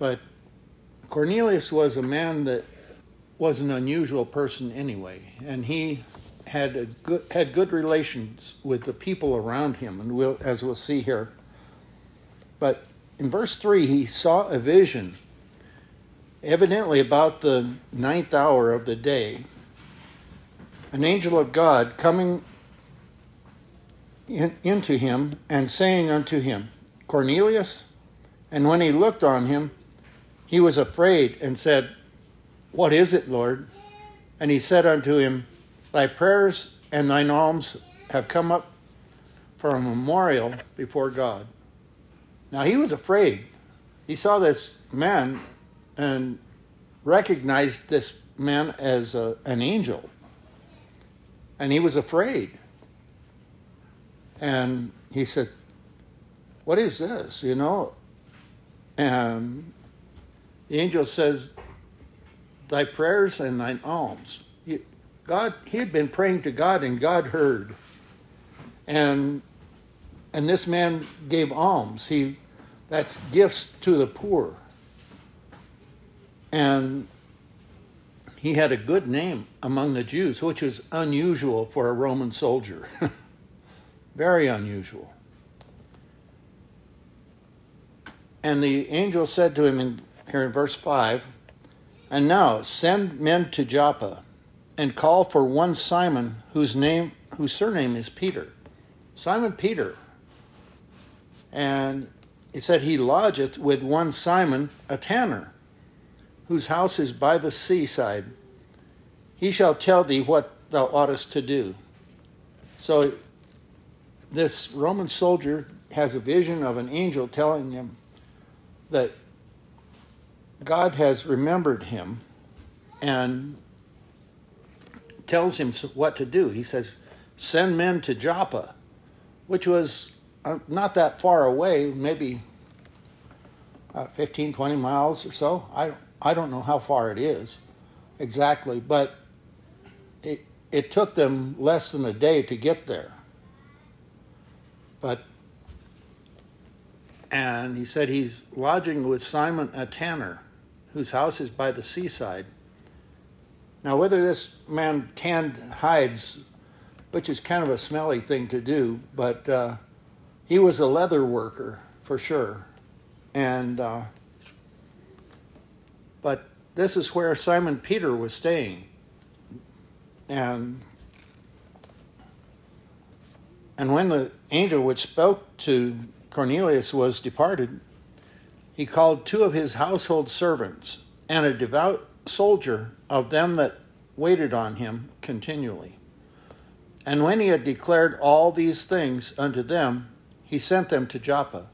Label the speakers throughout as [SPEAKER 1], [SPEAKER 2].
[SPEAKER 1] But Cornelius was a man that was an unusual person anyway, and he had a good, had good relations with the people around him, and we'll, as we'll see here. But in verse three, he saw a vision, evidently about the ninth hour of the day. An angel of God coming in, into him and saying unto him, Cornelius. And when he looked on him, he was afraid and said, What is it, Lord? And he said unto him, Thy prayers and thine alms have come up for a memorial before God. Now he was afraid. He saw this man and recognized this man as a, an angel. And he was afraid. And he said, What is this? You know? And the angel says, Thy prayers and thine alms. God, he had been praying to God, and God heard. And and this man gave alms. He that's gifts to the poor. And he had a good name among the Jews, which is unusual for a Roman soldier. Very unusual. And the angel said to him in here in verse 5 And now send men to Joppa and call for one Simon whose name whose surname is Peter. Simon Peter. And it said he lodgeth with one Simon, a tanner, whose house is by the seaside. He shall tell thee what thou oughtest to do. So this Roman soldier has a vision of an angel telling him that God has remembered him and tells him what to do. He says, Send men to Joppa, which was uh, not that far away, maybe uh, 15, 20 miles or so. I, I don't know how far it is exactly, but it, it took them less than a day to get there. But and he said he's lodging with Simon a tanner, whose house is by the seaside. Now, whether this man tanned hides, which is kind of a smelly thing to do, but uh, he was a leather worker for sure, and uh, but this is where Simon Peter was staying, and and when the angel which spoke to Cornelius was departed, he called two of his household servants and a devout soldier of them that waited on him continually. And when he had declared all these things unto them, he sent them to Joppa.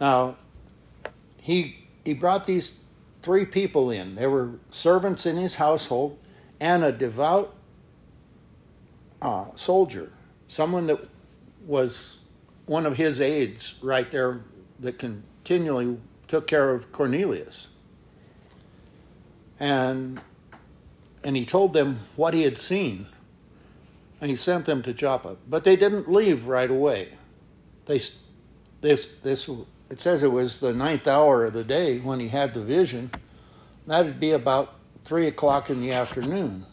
[SPEAKER 1] Now, he, he brought these three people in. They were servants in his household and a devout uh, soldier someone that was one of his aides right there that continually took care of Cornelius. And and he told them what he had seen. And he sent them to Joppa, but they didn't leave right away. They this this it says it was the ninth hour of the day when he had the vision. That'd be about three o'clock in the afternoon.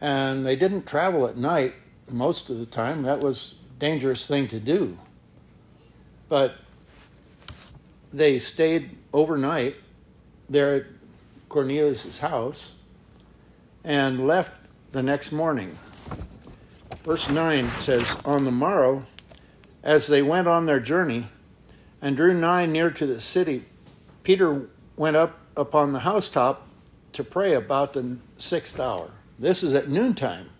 [SPEAKER 1] And they didn't travel at night most of the time. That was dangerous thing to do. But they stayed overnight there at Cornelius' house and left the next morning. Verse 9 says, On the morrow, as they went on their journey and drew nigh near to the city, Peter went up upon the housetop to pray about the sixth hour. This is at noontime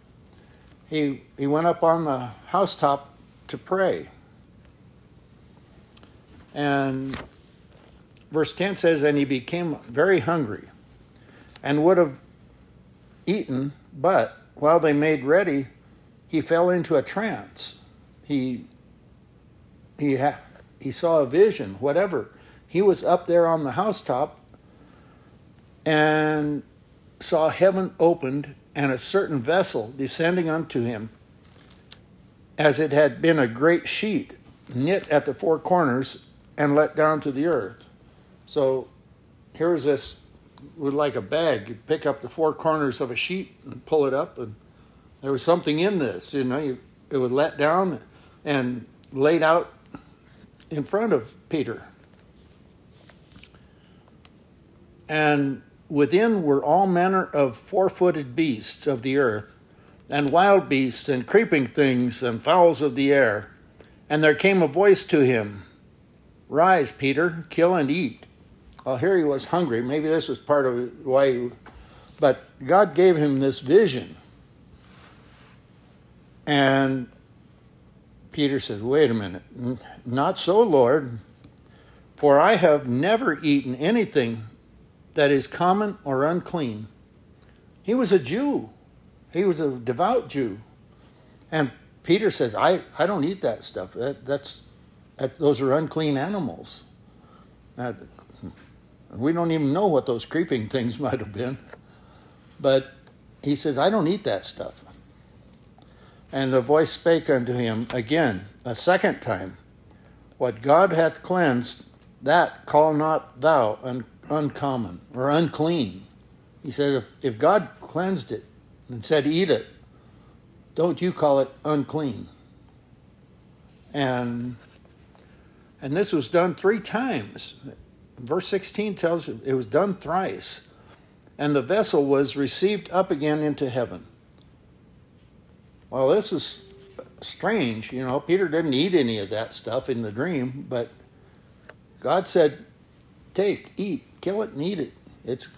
[SPEAKER 1] he, he went up on the housetop to pray. And verse 10 says, And he became very hungry and would have eaten, but while they made ready, he fell into a trance. He, he, ha- he saw a vision, whatever. He was up there on the housetop and saw heaven opened and a certain vessel descending unto him, as it had been a great sheet knit at the four corners and let down to the earth. So here's this with like a bag. You pick up the four corners of a sheet and pull it up, and there was something in this. You know, you, it was let down and laid out in front of Peter. And within were all manner of four footed beasts of the earth, and wild beasts, and creeping things, and fowls of the air. And there came a voice to him Rise, Peter, kill and eat. Well, here he was hungry. Maybe this was part of why, he, but God gave him this vision. And Peter says, Wait a minute. Not so, Lord, for I have never eaten anything that is common or unclean. He was a Jew, he was a devout Jew. And Peter says, I, I don't eat that stuff. That, that's, that, those are unclean animals. We don't even know what those creeping things might have been. But he says, I don't eat that stuff. And the voice spake unto him again, a second time, What God hath cleansed, that call not thou un- uncommon or unclean. He said, if, if God cleansed it and said, Eat it, don't you call it unclean. And and this was done three times. Verse 16 tells it was done thrice. And the vessel was received up again into heaven. Well, this is strange. You know, Peter didn't eat any of that stuff in the dream, but God said, Take, eat, kill it, and eat it. It's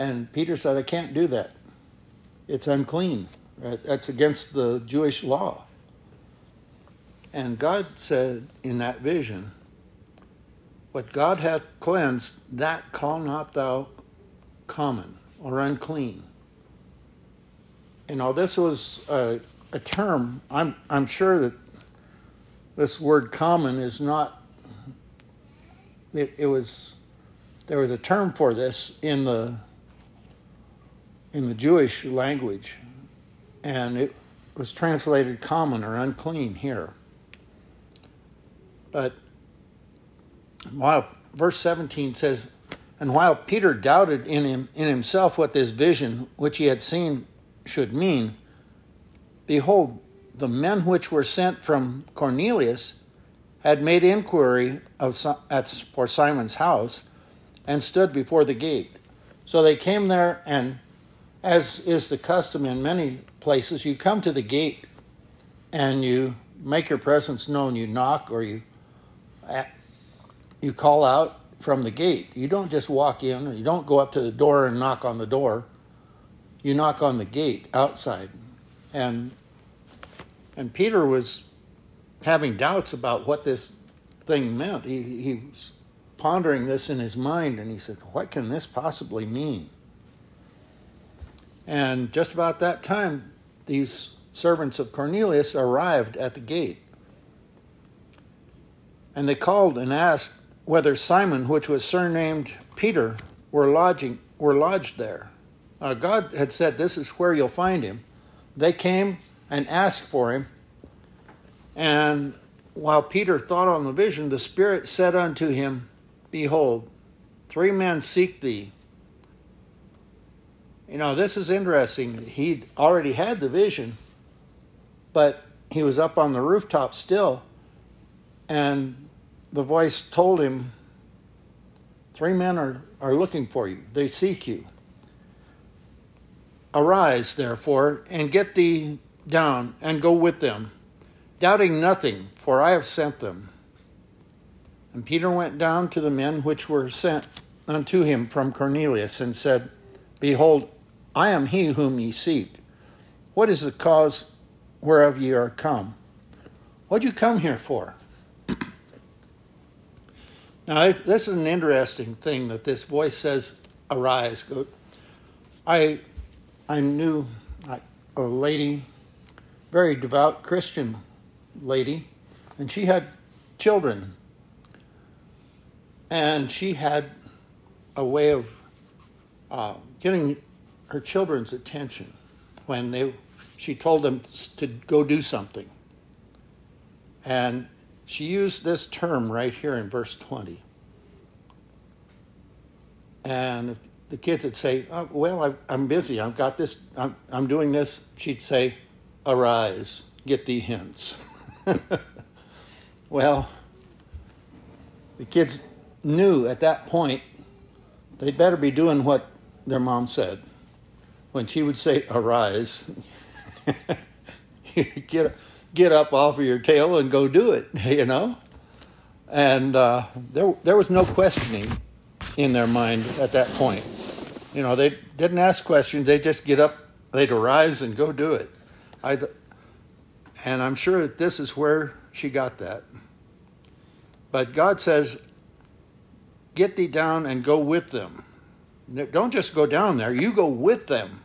[SPEAKER 1] and Peter said, I can't do that. It's unclean. That's against the Jewish law. And God said in that vision, What God hath cleansed, that call not thou common or unclean. You know, this was a, a term, I'm, I'm sure that this word common is not, it, it was, there was a term for this in the, in the Jewish language, and it was translated common or unclean here. But while verse 17 says, and while Peter doubted in him in himself what this vision which he had seen should mean, behold, the men which were sent from Cornelius had made inquiry of, at, for Simon's house and stood before the gate. So they came there, and as is the custom in many places, you come to the gate and you make your presence known. You knock or you you call out from the gate. You don't just walk in, you don't go up to the door and knock on the door you knock on the gate outside. And and Peter was having doubts about what this thing meant. He, he was pondering this in his mind and he said, What can this possibly mean? And just about that time, these servants of Cornelius arrived at the gate. And they called and asked whether Simon, which was surnamed Peter, were lodging were lodged there. Uh, God had said, This is where you'll find him. They came and asked for him. And while Peter thought on the vision, the Spirit said unto him, Behold, three men seek thee. You know, this is interesting. He'd already had the vision, but he was up on the rooftop still, and the voice told him, Three men are, are looking for you, they seek you. Arise, therefore, and get thee down, and go with them, doubting nothing, for I have sent them. And Peter went down to the men which were sent unto him from Cornelius, and said, Behold, I am he whom ye seek. What is the cause whereof ye are come? What do you come here for? Now, this is an interesting thing that this voice says, Arise. I I knew a lady, very devout Christian lady, and she had children. And she had a way of uh, getting her children's attention when they she told them to go do something. And she used this term right here in verse 20. And the kids would say, oh, Well, I'm busy, I've got this, I'm, doing this, she'd say, Arise, get thee hence. well, the kids knew at that point they'd better be doing what their mom said. When she would say, Arise, get, get up off of your tail and go do it, you know? And uh, there, there was no questioning in their mind at that point. You know, they didn't ask questions, they just get up, they'd arise and go do it. I, and I'm sure that this is where she got that. But God says, Get thee down and go with them. Don't just go down there, you go with them.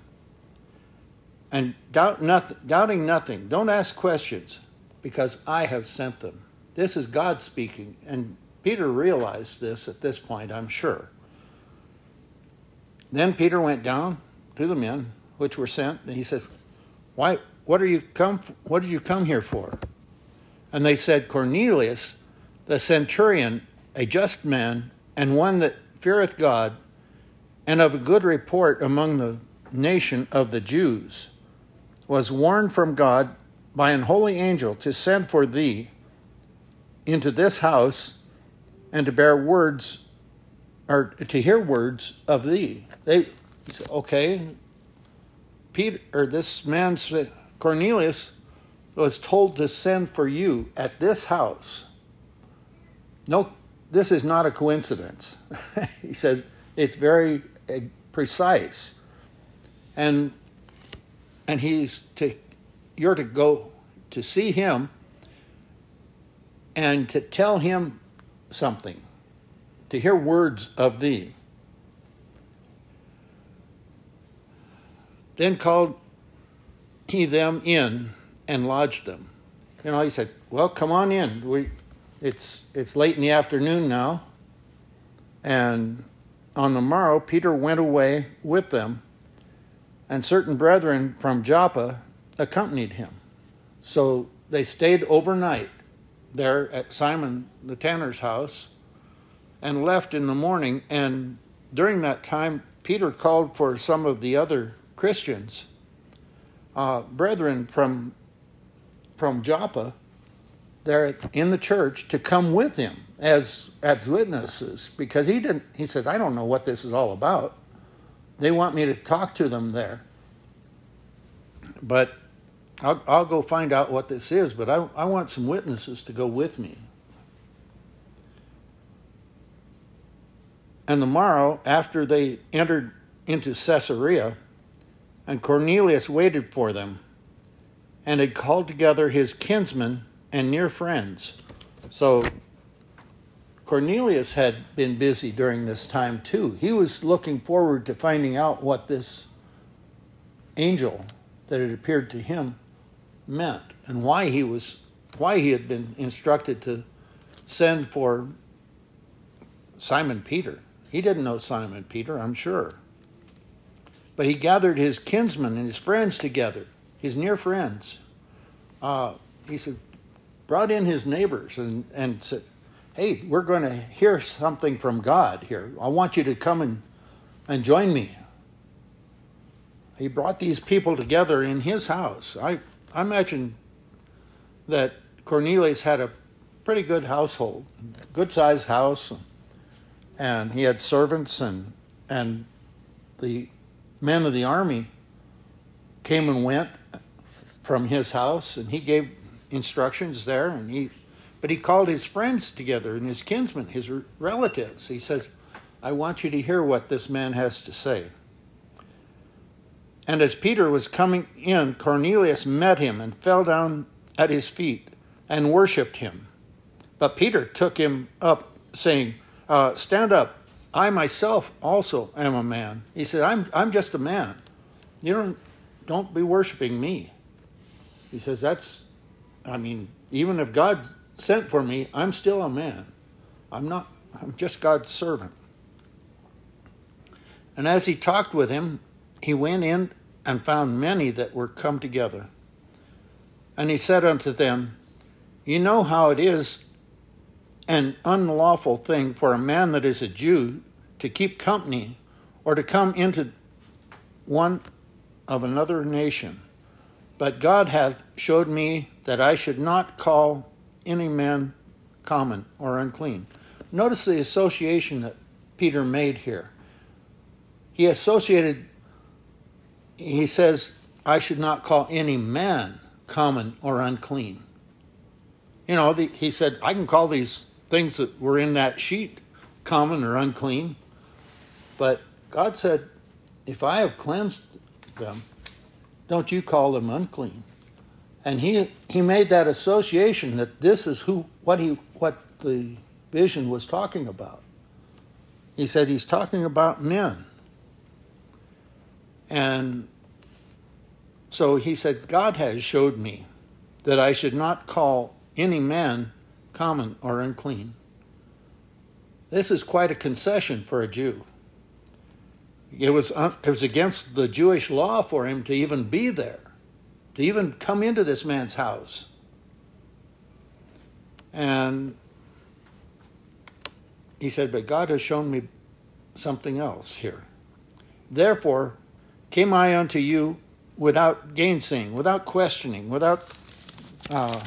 [SPEAKER 1] And doubt nothing, doubting nothing. Don't ask questions because I have sent them. This is God speaking. And Peter realized this at this point, I'm sure. Then Peter went down to the men which were sent, and he said, Why what are you come what did you come here for? And they said, Cornelius, the centurion, a just man, and one that feareth God, and of a good report among the nation of the Jews, was warned from God by an holy angel to send for thee into this house and to bear words or to hear words of thee. They said, okay, Peter or this man Cornelius was told to send for you at this house. No, this is not a coincidence. he said it's very uh, precise. And and he's to you're to go to see him and to tell him something, to hear words of thee. Then called he them in and lodged them. You know, he said, Well, come on in. We it's it's late in the afternoon now. And on the morrow Peter went away with them, and certain brethren from Joppa accompanied him. So they stayed overnight there at Simon the tanner's house and left in the morning. And during that time, Peter called for some of the other Christians, uh, brethren from, from Joppa, there in the church to come with him as as witnesses because he didn't he said I don't know what this is all about. They want me to talk to them there. But I'll, I'll go find out what this is, but I, I want some witnesses to go with me. And the morrow, after they entered into Caesarea, and Cornelius waited for them, and had called together his kinsmen and near friends. So Cornelius had been busy during this time too. He was looking forward to finding out what this angel that had appeared to him meant and why he was why he had been instructed to send for Simon Peter. He didn't know Simon Peter, I'm sure. But he gathered his kinsmen and his friends together, his near friends. Uh, he said, brought in his neighbors and, and said, Hey, we're going to hear something from God here. I want you to come and, and join me. He brought these people together in his house. I, I imagine that Cornelius had a pretty good household, good sized house, and he had servants and and the men of the army came and went from his house, and he gave instructions there, and he but he called his friends together and his kinsmen, his relatives. He says, "I want you to hear what this man has to say." And as Peter was coming in, Cornelius met him and fell down at his feet and worshipped him. But Peter took him up, saying, uh, Stand up. I myself also am a man. He said, I'm, I'm just a man. You don't, don't be worshiping me. He says, That's, I mean, even if God sent for me, I'm still a man. I'm not, I'm just God's servant. And as he talked with him, he went in and found many that were come together. And he said unto them, You know how it is an unlawful thing for a man that is a Jew to keep company, or to come into one of another nation. But God hath showed me that I should not call any man common or unclean. Notice the association that Peter made here. He associated, he says, I should not call any man common or unclean. You know, the, he said, I can call these things that were in that sheet common or unclean. But God said, if I have cleansed them, don't you call them unclean? And he he made that association that this is who what he what the vision was talking about. He said he's talking about men. And so he said, God has showed me that I should not call any man common or unclean. This is quite a concession for a Jew. It was, uh, it was against the Jewish law for him to even be there, to even come into this man's house. And he said, But God has shown me something else here. Therefore came I unto you without gainsaying, without questioning, without, uh,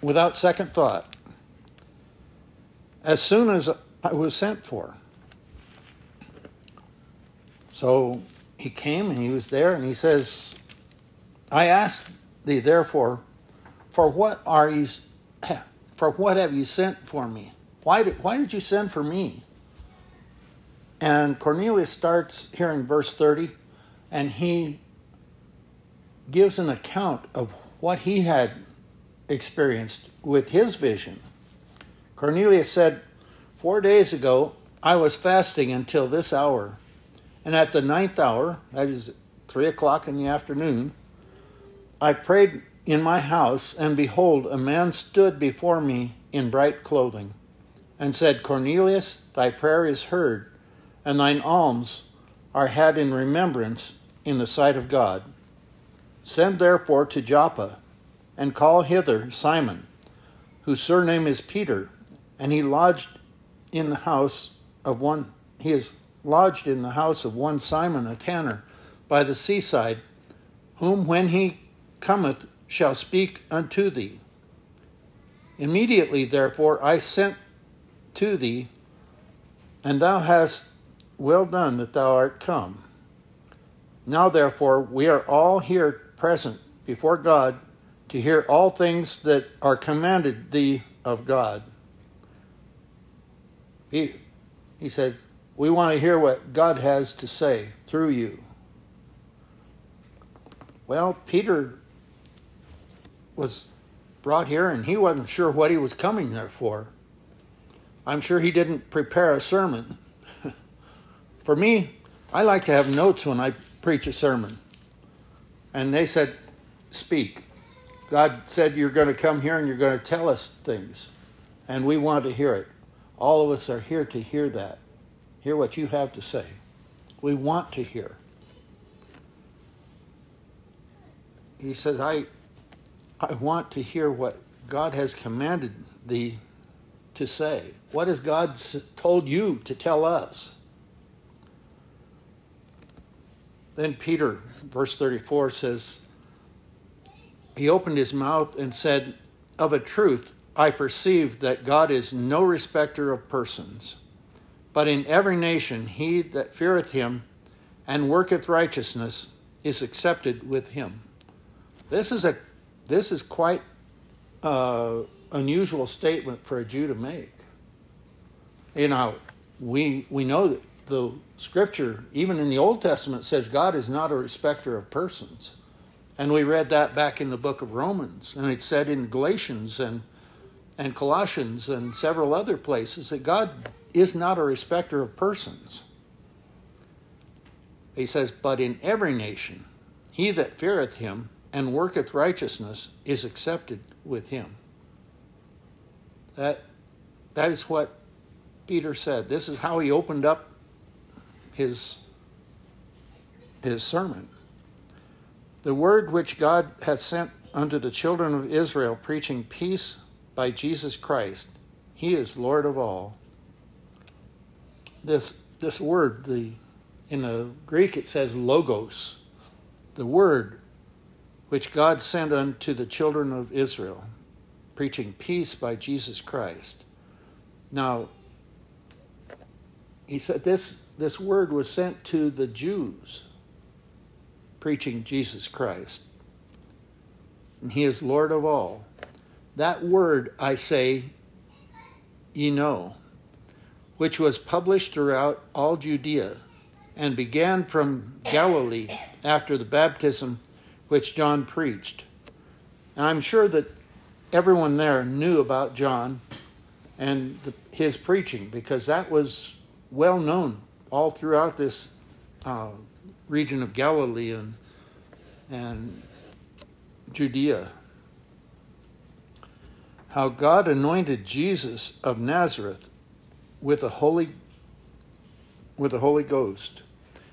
[SPEAKER 1] without second thought. As soon as I was sent for. So he came and he was there and he says, I ask thee therefore, for what are ye, for what have you sent for me? Why did, why did you send for me? And Cornelius starts here in verse 30, and he gives an account of what he had experienced with his vision. Cornelius said, Four days ago, I was fasting until this hour, and at the ninth hour, that is three o'clock in the afternoon, I prayed in my house, and behold, a man stood before me in bright clothing, and said, Cornelius, thy prayer is heard, and thine alms are had in remembrance in the sight of God. Send therefore to Joppa, and call hither Simon, whose surname is Peter, and he lodged in the house of one he is lodged in the house of one Simon a tanner by the seaside, whom when he cometh shall speak unto thee. Immediately, therefore, I sent to thee, and thou hast well done that thou art come. Now, therefore, we are all here present before God to hear all things that are commanded thee of God. He, he said, we want to hear what God has to say through you. Well, Peter was brought here and he wasn't sure what he was coming there for. I'm sure he didn't prepare a sermon. for me, I like to have notes when I preach a sermon. And they said, Speak. God said, You're going to come here and you're going to tell us things. And we want to hear it. All of us are here to hear that hear what you have to say. We want to hear. He says, I, I want to hear what God has commanded thee to say. What has God told you to tell us? Then Peter, verse 34 says, He opened his mouth and said, Of a truth, I perceive that God is no respecter of persons. But in every nation he that feareth him and worketh righteousness is accepted with him. This is a this is quite uh, unusual statement for a Jew to make. You know, we we know that the scripture, even in the Old Testament, says God is not a respecter of persons. And we read that back in the book of Romans, and it said in Galatians and and Colossians and several other places that God is not a respecter of persons. He says, But in every nation, he that feareth him and worketh righteousness is accepted with him. That, that is what Peter said. This is how he opened up his, his sermon. The word which God hath sent unto the children of Israel, preaching peace by Jesus Christ, he is Lord of all. this this word, the in the Greek it says logos, the word which God sent unto the children of Israel, preaching peace by Jesus Christ. Now, he said this, this word was sent to the Jews, preaching Jesus Christ. And he is Lord of all. That word, I say, ye know, which was published throughout all Judea and began from Galilee after the baptism which John preached. And I'm sure that everyone there knew about John and the, his preaching because that was well known all throughout this uh, region of Galilee and, and Judea. How God anointed Jesus of Nazareth with the Holy with the Holy Ghost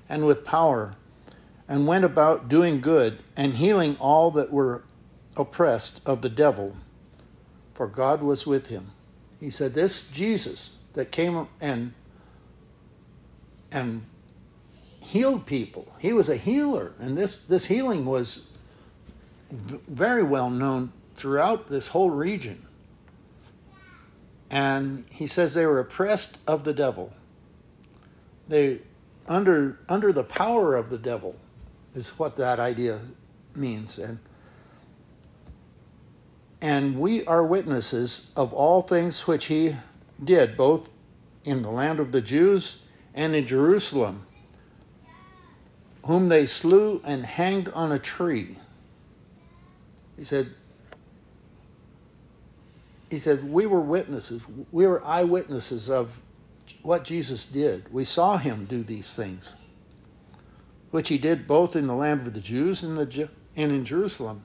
[SPEAKER 1] and with power and went about doing good and healing all that were oppressed of the devil, for God was with him. He said, This Jesus that came and and healed people. He was a healer, and this, this healing was very well known throughout this whole region. And he says they were oppressed of the devil. They under under the power of the devil is what that idea means. And, and we are witnesses of all things which he did, both in the land of the Jews and in Jerusalem, whom they slew and hanged on a tree. He said, he said, We were witnesses. We were eyewitnesses of what Jesus did. We saw him do these things which he did both in the land of the Jews and, the, and in Jerusalem.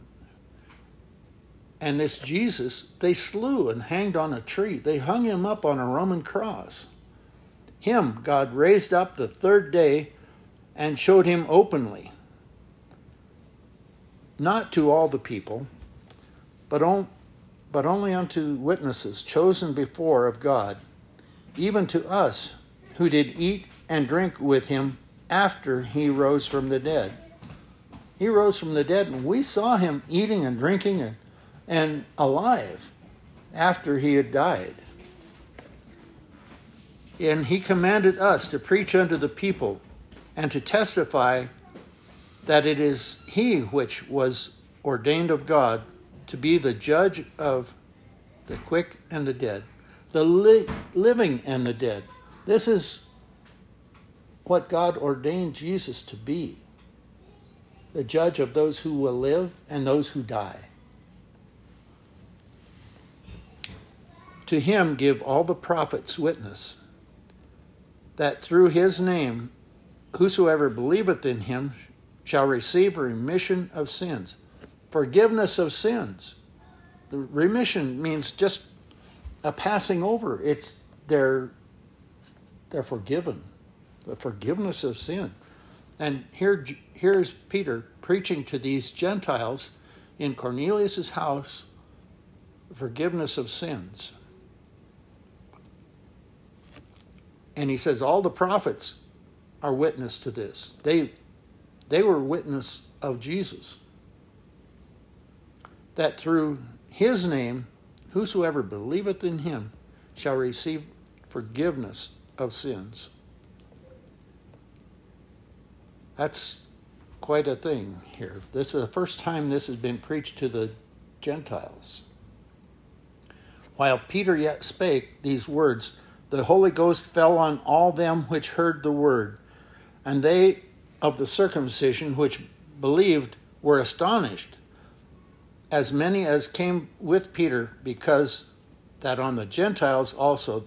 [SPEAKER 1] And this Jesus, they slew and hanged on a tree. They hung him up on a Roman cross. Him God raised up the third day and showed him openly, not to all the people, but, on, but only unto witnesses chosen before of God, even to us who did eat and drink with him after he rose from the dead. He rose from the dead, and we saw him eating and drinking and, and alive after he had died. And he commanded us to preach unto the people and to testify that it is he which was ordained of God to be the judge of the quick and the dead, the li- living and the dead. This is what God ordained Jesus to be the judge of those who will live and those who die. To him give all the prophets witness that through his name whosoever believeth in him shall receive remission of sins. Forgiveness of sins. Remission means just a passing over. It's they're they're forgiven the forgiveness of sin. And here, here's Peter preaching to these Gentiles in Cornelius's house forgiveness of sins. And he says all the prophets are witness to this. They they were witness of Jesus. That through his name whosoever believeth in him shall receive forgiveness of sins. That's quite a thing here. This is the first time this has been preached to the Gentiles. While Peter yet spake these words, the Holy Ghost fell on all them which heard the word, and they of the circumcision which believed were astonished, as many as came with Peter, because that on the Gentiles also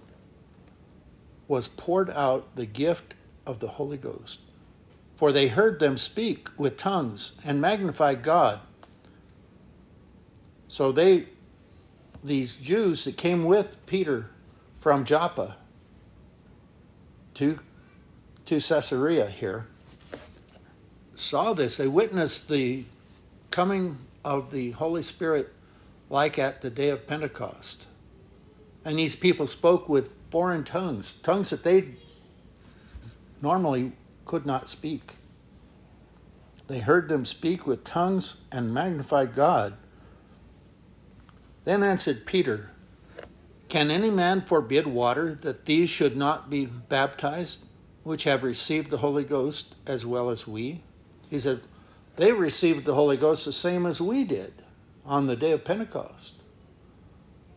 [SPEAKER 1] was poured out the gift of the Holy Ghost for they heard them speak with tongues and magnified God. So they, these Jews that came with Peter from Joppa to, to Caesarea here, saw this. They witnessed the coming of the Holy Spirit like at the day of Pentecost. And these people spoke with foreign tongues, tongues that they normally could not speak. They heard them speak with tongues and magnified God. Then answered Peter, Can any man forbid water that these should not be baptized, which have received the Holy Ghost as well as we? He said, They received the Holy Ghost the same as we did on the day of Pentecost.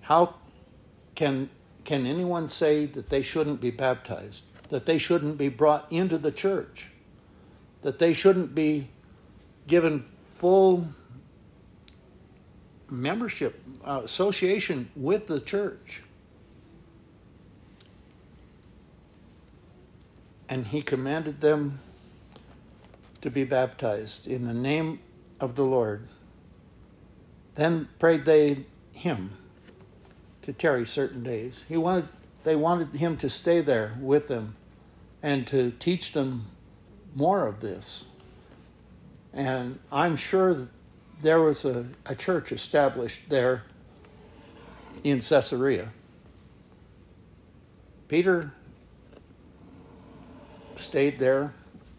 [SPEAKER 1] How can, can anyone say that they shouldn't be baptized, that they shouldn't be brought into the church, that they shouldn't be given full membership, uh, association with the church? And he commanded them to be baptized in the name of the Lord. Then prayed they him to tarry certain days. He wanted they wanted him to stay there with them and to teach them more of this. And I'm sure there was a, a church established there in Caesarea. Peter stayed there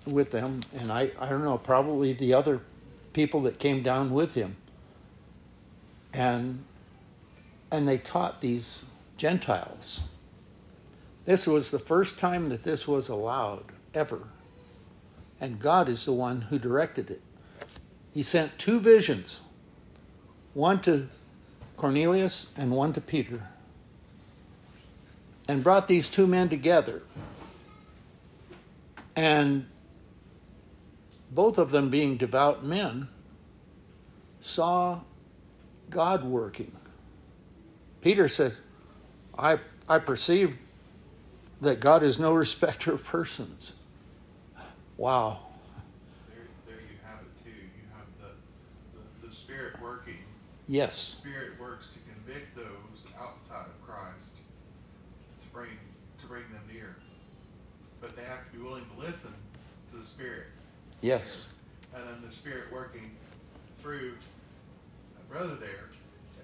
[SPEAKER 1] with them, and I, I don't know, probably the other people that came down with him. And and they taught these Gentiles. This was the first time that this was allowed, ever. And God is the one who directed it. He sent two visions one to Cornelius and one to Peter, and brought these two men together. And both of them, being devout men, saw God working. Peter said, I, I perceive that God is no respecter of persons. Wow.
[SPEAKER 2] There, there you have it too. You have the, the, the Spirit working.
[SPEAKER 1] Yes.
[SPEAKER 2] The Spirit works to convict those outside of Christ to bring to bring them near. But they have to be willing to listen to the Spirit.
[SPEAKER 1] Yes.
[SPEAKER 2] And then the Spirit working through a brother there,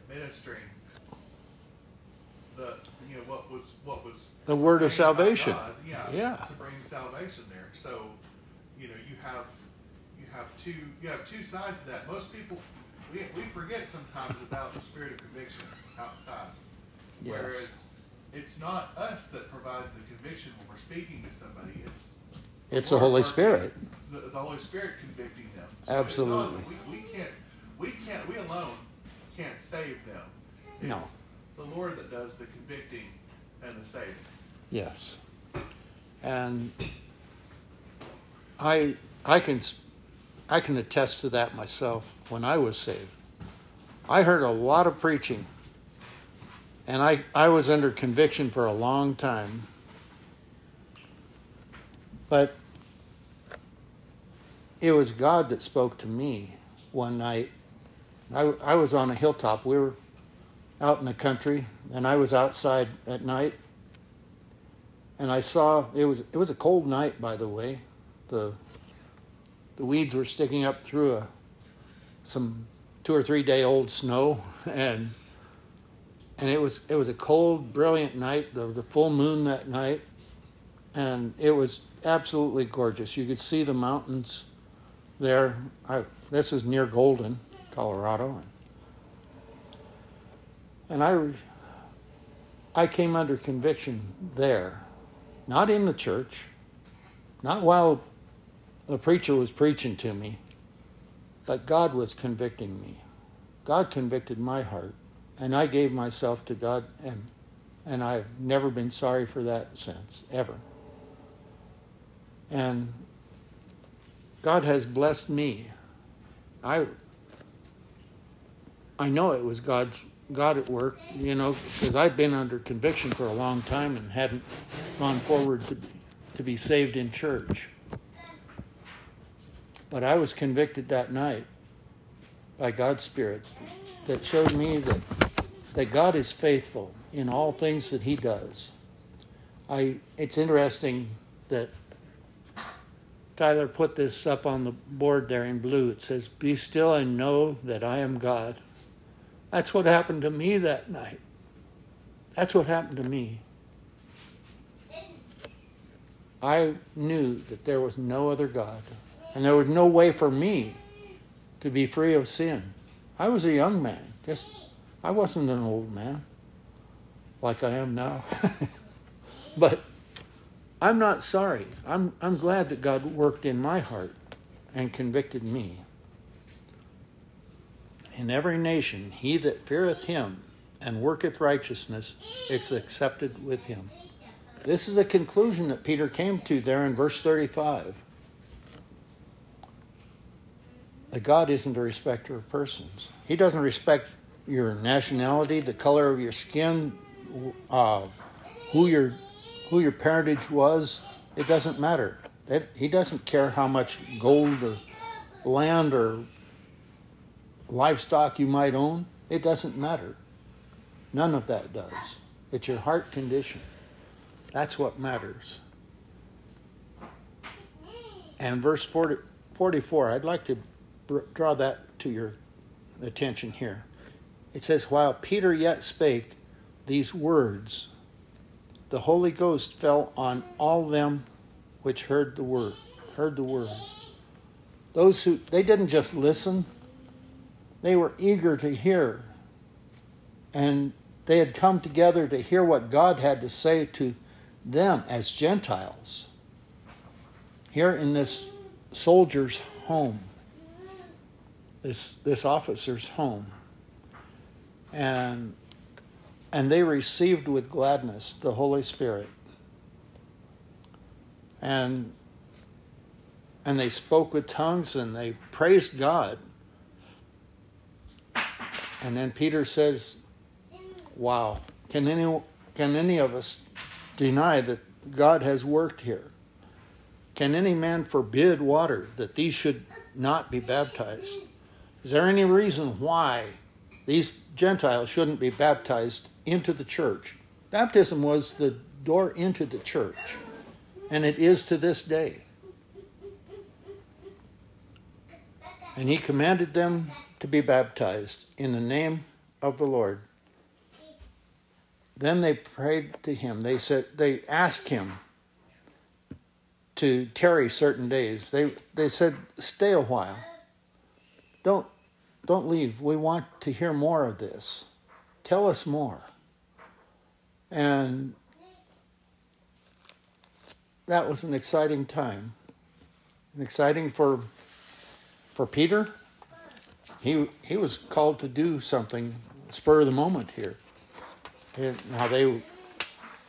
[SPEAKER 2] administering the you know what was what was
[SPEAKER 1] The word of salvation.
[SPEAKER 2] God, yeah,
[SPEAKER 1] Yeah.
[SPEAKER 2] to bring salvation there. So, you know, you have you have two you have two sides to that. Most people we, we forget sometimes about the spirit of conviction outside.
[SPEAKER 1] Yes.
[SPEAKER 2] Whereas it's not us that provides the conviction when we're speaking to somebody. It's
[SPEAKER 1] It's the Holy Spirit.
[SPEAKER 2] The, the Holy Spirit convicting them. So
[SPEAKER 1] Absolutely.
[SPEAKER 2] Not, we, we can't we can't we alone can't save them. It's
[SPEAKER 1] No.
[SPEAKER 2] The Lord that does the convicting and the saving.
[SPEAKER 1] Yes. And I I can I can attest to that myself when I was saved. I heard a lot of preaching. And I, I was under conviction for a long time. But it was God that spoke to me one night. I, I was on a hilltop. We were out in the country, and I was outside at night and I saw it was it was a cold night by the way. The the weeds were sticking up through a some two or three day old snow and and it was it was a cold, brilliant night. There was a full moon that night, and it was absolutely gorgeous. You could see the mountains there. I, this is near Golden, Colorado, and I I came under conviction there not in the church, not while the preacher was preaching to me, but God was convicting me. God convicted my heart, and I gave myself to God, and and I've never been sorry for that since, ever. And God has blessed me. I I know it was God's God at work, you know, because I've been under conviction for a long time and hadn't gone forward to to be saved in church. But I was convicted that night by God's Spirit that showed me that, that God is faithful in all things that He does. I, it's interesting that Tyler put this up on the board there in blue. It says, Be still and know that I am God. That's what happened to me that night. That's what happened to me. I knew that there was no other God, and there was no way for me to be free of sin. I was a young man. Just I wasn't an old man like I am now. but I'm not sorry. I'm I'm glad that God worked in my heart and convicted me. In every nation he that feareth him and worketh righteousness is accepted with him. This is the conclusion that Peter came to there in verse 35. That God isn't a respecter of persons. He doesn't respect your nationality, the color of your skin, uh, who your who your parentage was. It doesn't matter. It, he doesn't care how much gold or land or livestock you might own. It doesn't matter. None of that does. It's your heart condition. That's what matters. And verse 40, 44, I'd like to draw that to your attention here. It says, While Peter yet spake these words, the Holy Ghost fell on all them which heard the word. Heard the word. Those who they didn't just listen, they were eager to hear. And they had come together to hear what God had to say to them as Gentiles here in this soldier's home, this, this officer's home. And, and they received with gladness the Holy Spirit. And, and they spoke with tongues and they praised God. And then Peter says, Wow, can any, can any of us deny that God has worked here? Can any man forbid water that these should not be baptized? Is there any reason why these Gentiles shouldn't be baptized into the church? Baptism was the door into the church, and it is to this day. And he commanded them to be baptized in the name of the Lord. Then they prayed to him. They said they asked him to tarry certain days. They they said, "Stay a while. Don't don't leave. We want to hear more of this. Tell us more." And that was an exciting time. An exciting for for Peter. He he was called to do something spur of the moment here now they,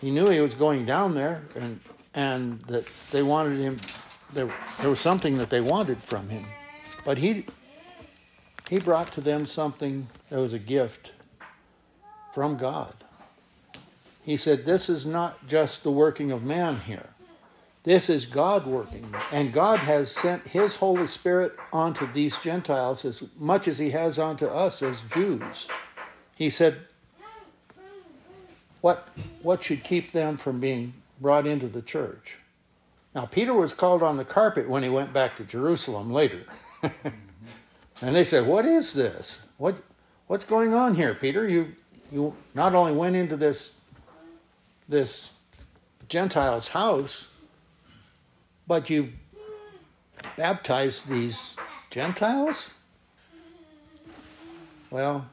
[SPEAKER 1] he knew he was going down there, and and that they wanted him. There, there was something that they wanted from him, but he he brought to them something that was a gift from God. He said, This is not just the working of man here. This is God working. And God has sent His Holy Spirit onto these Gentiles as much as He has onto us as Jews. He said, what, what should keep them from being brought into the church? Now, Peter was called on the carpet when he went back to Jerusalem later. and they said, What is this? What, what's going on here, Peter? You, you not only went into this, this Gentile's house, but you baptized these Gentiles? Well,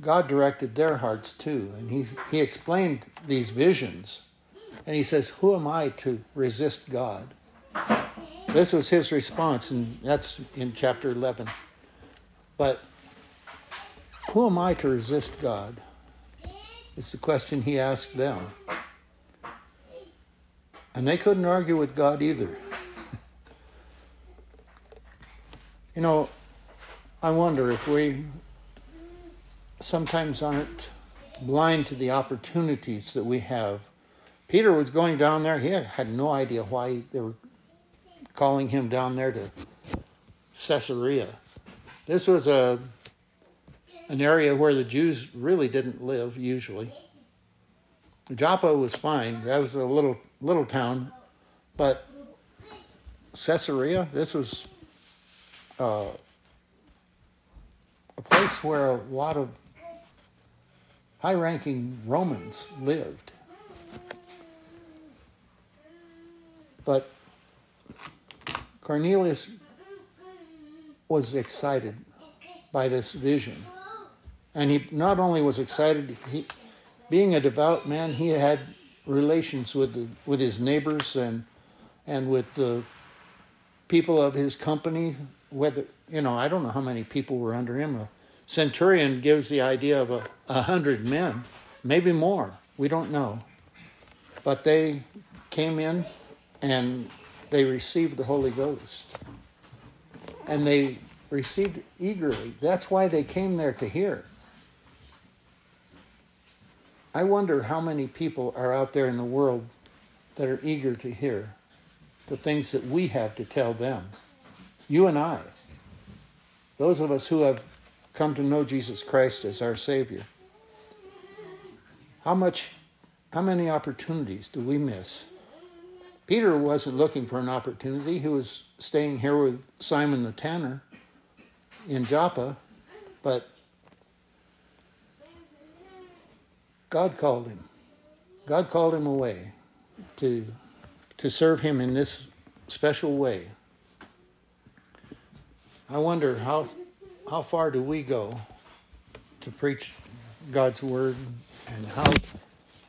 [SPEAKER 1] God directed their hearts too. And he, he explained these visions. And he says, Who am I to resist God? This was his response, and that's in chapter 11. But who am I to resist God? It's the question he asked them. And they couldn't argue with God either. you know, I wonder if we sometimes aren't blind to the opportunities that we have. Peter was going down there. He had, had no idea why they were calling him down there to Caesarea. This was a an area where the Jews really didn't live usually. Joppa was fine. That was a little little town, but Caesarea, this was uh, a place where a lot of high ranking Romans lived. But Cornelius was excited by this vision. And he not only was excited, he, being a devout man, he had relations with the, with his neighbors and and with the people of his company. Whether you know, I don't know how many people were under him. A centurion gives the idea of a, a hundred men, maybe more. We don't know, but they came in and they received the Holy Ghost, and they received eagerly. That's why they came there to hear. I wonder how many people are out there in the world that are eager to hear the things that we have to tell them. You and I. Those of us who have come to know Jesus Christ as our Savior. How much, how many opportunities do we miss? Peter wasn't looking for an opportunity. He was staying here with Simon the tanner in Joppa, but God called him. God called him away to, to serve him in this special way. I wonder how, how far do we go to preach God's word and how,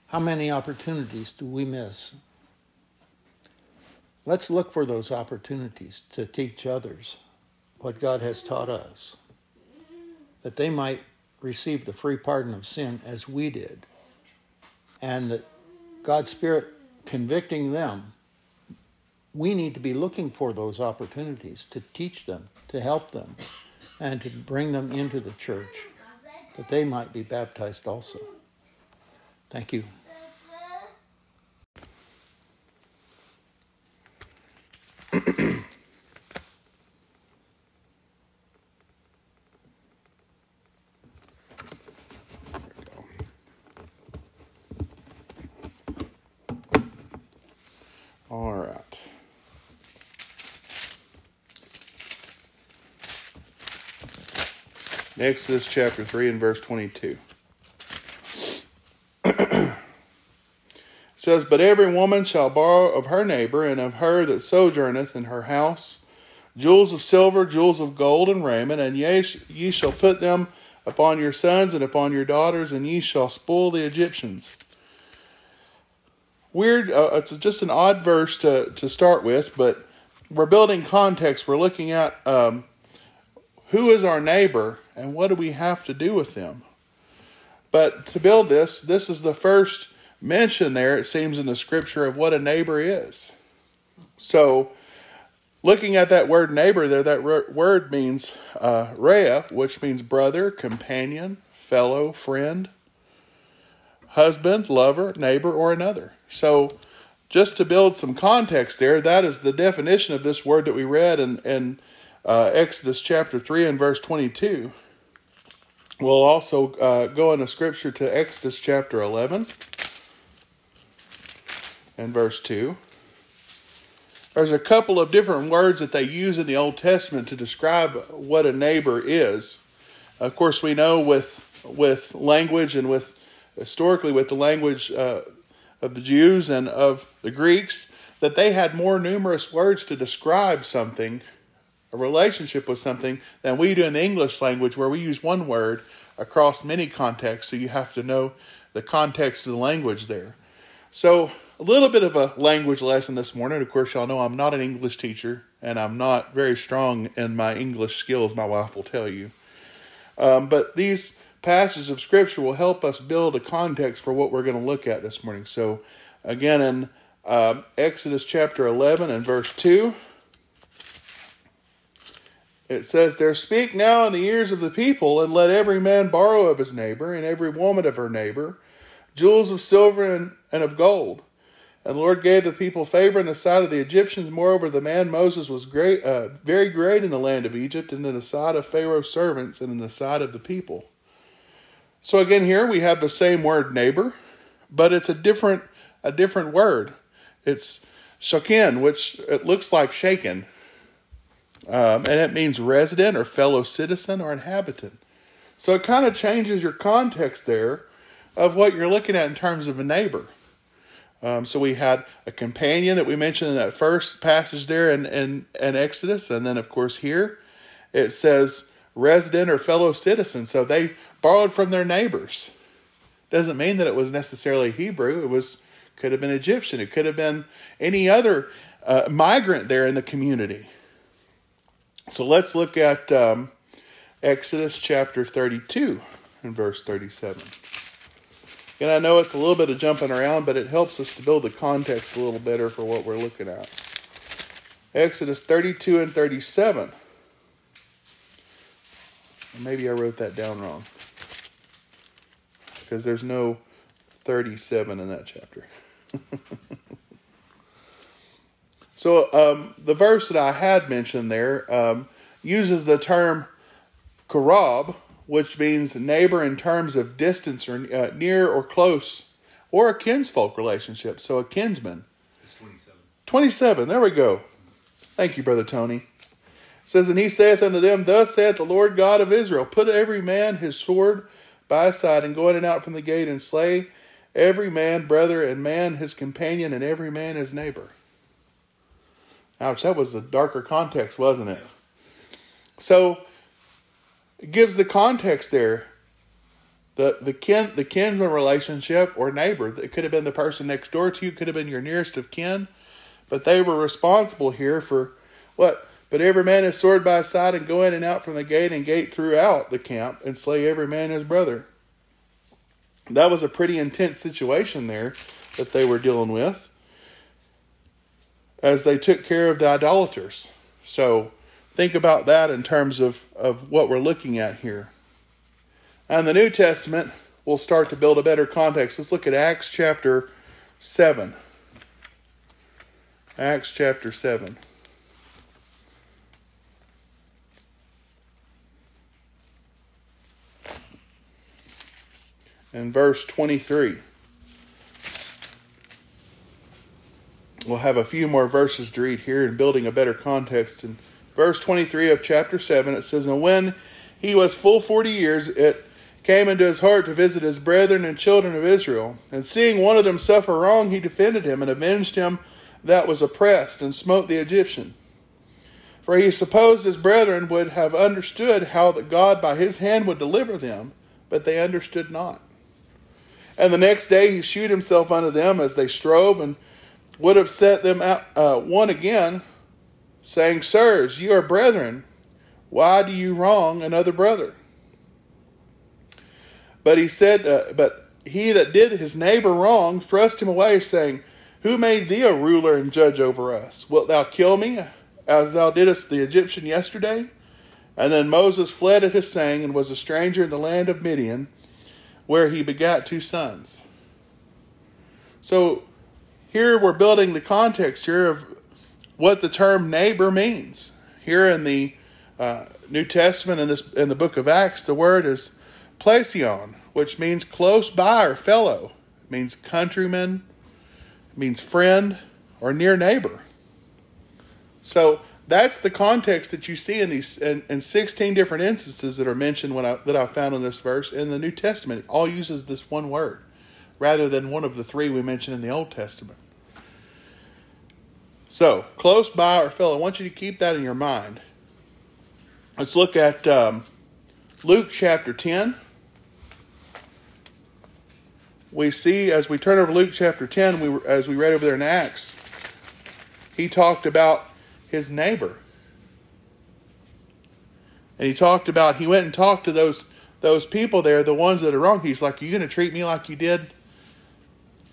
[SPEAKER 1] how many opportunities do we miss? Let's look for those opportunities to teach others what God has taught us, that they might receive the free pardon of sin as we did and God's Spirit convicting them, we need to be looking for those opportunities to teach them, to help them, and to bring them into the church that they might be baptized also. Thank you.
[SPEAKER 2] Exodus chapter 3 and verse 22. says, But every woman shall borrow of her neighbor and of her that sojourneth in her house jewels of silver, jewels of gold, and raiment, and ye, ye shall put them upon your sons and upon your daughters, and ye shall spoil the Egyptians. Weird, uh, it's just an odd verse to, to start with, but we're building context. We're looking at um, who is our neighbor and what do we have to do with them? But to build this, this is the first mention there, it seems, in the scripture of what a neighbor is. So, looking at that word neighbor there, that word means uh, rea, which means brother, companion, fellow, friend, husband, lover, neighbor, or another. So, just to build some context there, that is the definition of this word that we read in, in uh, Exodus chapter 3 and verse 22. We'll also uh, go into scripture to Exodus chapter 11 and verse 2. There's a couple of different words that they use in the Old Testament to describe what a neighbor is. Of course, we know with with language and with historically with the language uh, of the Jews and of the Greeks that they had more numerous words to describe something a relationship with something than we do in the English language, where we use one word across many contexts, so you have to know the context of the language there. So, a little bit of a language lesson this morning. Of course, y'all know I'm not an English teacher, and I'm not very strong in my English skills, my wife will tell you. Um, but these passages of Scripture will help us build a context for what we're going to look at this morning. So, again, in uh, Exodus chapter 11 and verse 2. It says there, Speak now in the ears of the people, and let every man borrow of his neighbor, and every woman of her neighbor, jewels of silver and, and of gold. And the Lord gave the people favor in the sight of the Egyptians. Moreover, the man Moses was great, uh, very great in the land of Egypt, and in the sight of Pharaoh's servants, and in the sight of the people. So again, here we have the same word neighbor, but it's a different a different word. It's shakin, which it looks like shaken, um, and it means resident or fellow citizen or inhabitant. So it kind of changes your context there of what you're looking at in terms of a neighbor. Um, so we had a companion that we mentioned in that first passage there in, in, in Exodus. And then, of course, here it says resident or fellow citizen. So they borrowed from their neighbors. Doesn't mean that it was necessarily Hebrew. It was could have been Egyptian. It could have been any other uh, migrant there in the community. So let's look at um, Exodus chapter 32 and verse 37. And I know it's a little bit of jumping around, but it helps us to build the context a little better for what we're looking at. Exodus 32 and 37. Maybe I wrote that down wrong. Because there's no 37 in that chapter. so um, the verse that I had mentioned there um, uses the term karab, which means neighbor in terms of distance or uh, near or close, or a kinsfolk relationship. So a kinsman.
[SPEAKER 3] It's 27.
[SPEAKER 2] 27, there we go. Thank you, Brother Tony. Says, And he saith unto them, Thus saith the Lord God of Israel, Put every man his sword by his side, and go in and out from the gate, and slay every man brother, and man his companion, and every man his neighbor. Ouch, that was a darker context, wasn't it? So it gives the context there. The the kin the kinsman relationship or neighbor. It could have been the person next door to you, could have been your nearest of kin, but they were responsible here for what? But every man his sword by his side and go in and out from the gate and gate throughout the camp and slay every man his brother. That was a pretty intense situation there that they were dealing with as they took care of the idolaters. So think about that in terms of, of what we're looking at here. And the New Testament, we'll start to build a better context. Let's look at Acts chapter 7. Acts chapter 7. And verse 23. We'll have a few more verses to read here and building a better context. In verse 23 of chapter 7, it says, And when he was full 40 years, it came into his heart to visit his brethren and children of Israel. And seeing one of them suffer wrong, he defended him and avenged him that was oppressed, and smote the Egyptian. For he supposed his brethren would have understood how that God by his hand would deliver them, but they understood not. And the next day he shewed himself unto them as they strove, and would have set them out uh, one again, saying, Sirs, ye are brethren, why do you wrong another brother? But he said, uh, But he that did his neighbor wrong thrust him away, saying, Who made thee a ruler and judge over us? Wilt thou kill me, as thou didst the Egyptian yesterday? And then Moses fled at his saying, and was a stranger in the land of Midian, where he begat two sons. So here we're building the context here of what the term neighbor means. Here in the uh, New Testament in this in the book of Acts, the word is plesion, which means close by or fellow. It means countryman, it means friend or near neighbor. So that's the context that you see in these in, in 16 different instances that are mentioned when I, that I found in this verse in the New Testament. It all uses this one word rather than one of the three we mentioned in the Old Testament. So, close by or fellow, I want you to keep that in your mind. Let's look at um, Luke chapter 10. We see as we turn over Luke chapter 10, we, as we read over there in Acts, he talked about his neighbor. And he talked about, he went and talked to those those people there, the ones that are wrong. He's like, Are you going to treat me like you did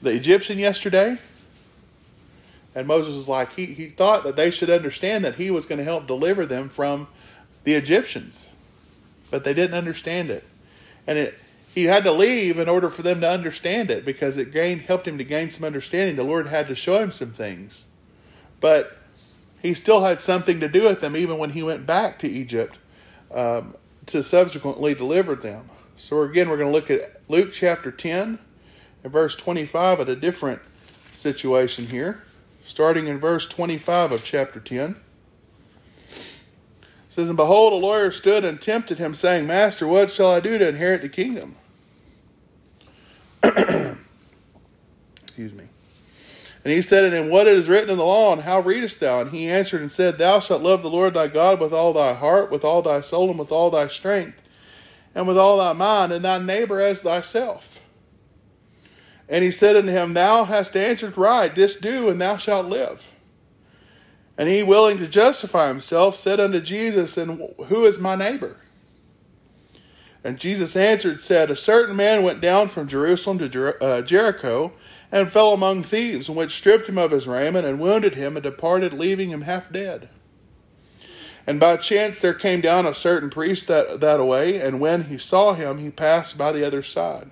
[SPEAKER 2] the Egyptian yesterday? And Moses was like, he, he thought that they should understand that he was going to help deliver them from the Egyptians. But they didn't understand it. And it he had to leave in order for them to understand it because it gained helped him to gain some understanding. The Lord had to show him some things. But he still had something to do with them even when he went back to Egypt um, to subsequently deliver them. So again, we're going to look at Luke chapter 10 and verse 25 at a different situation here, starting in verse 25 of chapter 10. It says, And behold, a lawyer stood and tempted him, saying, Master, what shall I do to inherit the kingdom? Excuse me. And he said unto him, What is written in the law, and how readest thou? And he answered and said, Thou shalt love the Lord thy God with all thy heart, with all thy soul, and with all thy strength, and with all thy mind, and thy neighbor as thyself. And he said unto him, Thou hast answered right, this do, and thou shalt live. And he, willing to justify himself, said unto Jesus, And who is my neighbor? And Jesus answered, said, A certain man went down from Jerusalem to Jer- uh, Jericho, and fell among thieves, which stripped him of his raiment, and wounded him, and departed, leaving him half dead. And by chance there came down a certain priest that, that way, and when he saw him, he passed by the other side.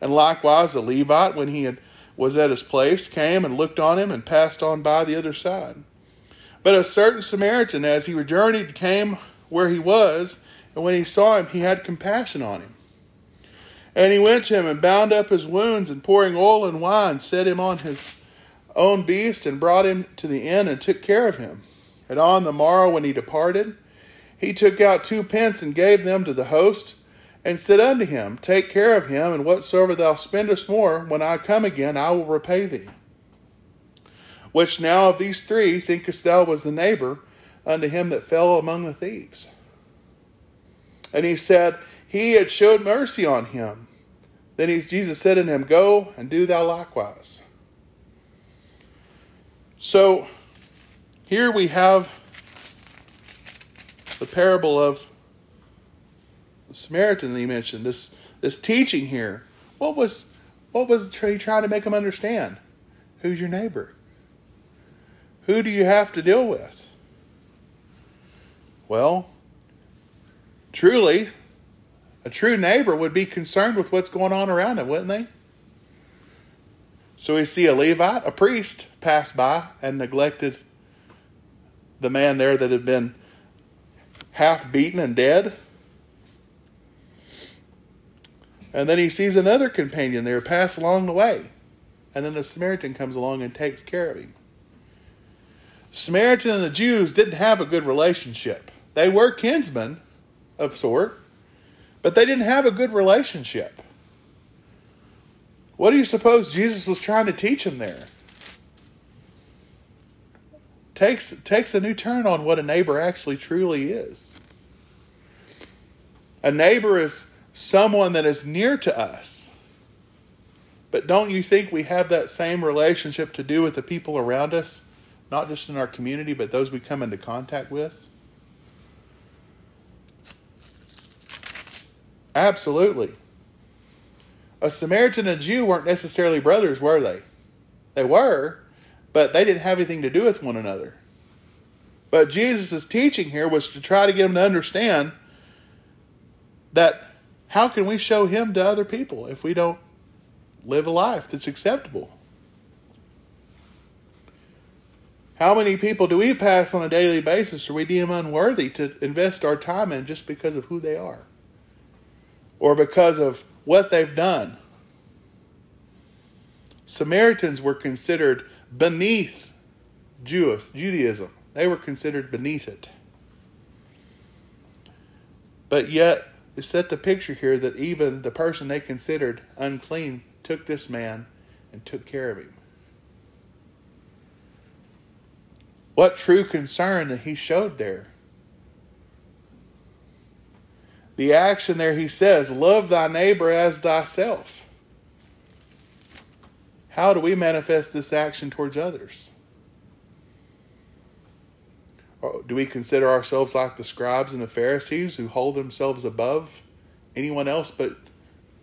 [SPEAKER 2] And likewise the Levite, when he had, was at his place, came and looked on him, and passed on by the other side. But a certain Samaritan, as he journeyed, came where he was, and when he saw him, he had compassion on him. And he went to him and bound up his wounds, and pouring oil and wine, set him on his own beast, and brought him to the inn, and took care of him. And on the morrow, when he departed, he took out two pence and gave them to the host, and said unto him, Take care of him, and whatsoever thou spendest more, when I come again, I will repay thee. Which now of these three thinkest thou was the neighbor unto him that fell among the thieves? And he said, He had showed mercy on him. Then he, Jesus said unto him, Go and do thou likewise. So here we have the parable of the Samaritan that he mentioned, this, this teaching here. What was what was he trying to make him understand? Who's your neighbor? Who do you have to deal with? Well, truly, a true neighbor would be concerned with what's going on around him, wouldn't they? So we see a Levite, a priest, pass by and neglected the man there that had been half beaten and dead. And then he sees another companion there pass along the way. And then the Samaritan comes along and takes care of him. Samaritan and the Jews didn't have a good relationship. They were kinsmen of sort, but they didn't have a good relationship. What do you suppose Jesus was trying to teach them there? Takes takes a new turn on what a neighbor actually truly is. A neighbor is someone that is near to us. But don't you think we have that same relationship to do with the people around us, not just in our community, but those we come into contact with? Absolutely. A Samaritan and a Jew weren't necessarily brothers, were they? They were, but they didn't have anything to do with one another. But Jesus' teaching here was to try to get them to understand that how can we show him to other people if we don't live a life that's acceptable? How many people do we pass on a daily basis or we deem unworthy to invest our time in just because of who they are? Or because of what they've done? Samaritans were considered beneath Jewish, Judaism. They were considered beneath it. But yet, it set the picture here that even the person they considered unclean took this man and took care of him. What true concern that he showed there. The action there, he says, Love thy neighbor as thyself. How do we manifest this action towards others? Or do we consider ourselves like the scribes and the Pharisees who hold themselves above anyone else but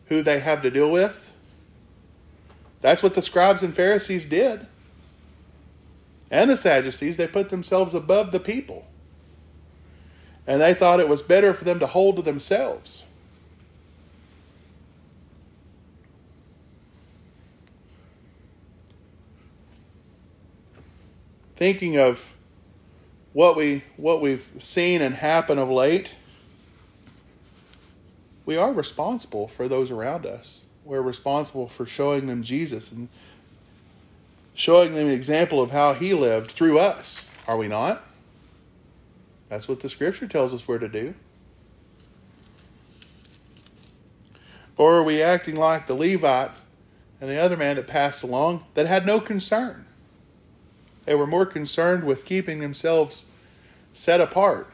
[SPEAKER 2] who they have to deal with? That's what the scribes and Pharisees did. And the Sadducees, they put themselves above the people. And they thought it was better for them to hold to themselves. Thinking of what we what we've seen and happen of late, we are responsible for those around us. We're responsible for showing them Jesus and showing them an example of how he lived through us, are we not? That's what the scripture tells us we're to do. Or are we acting like the Levite and the other man that passed along that had no concern. They were more concerned with keeping themselves set apart.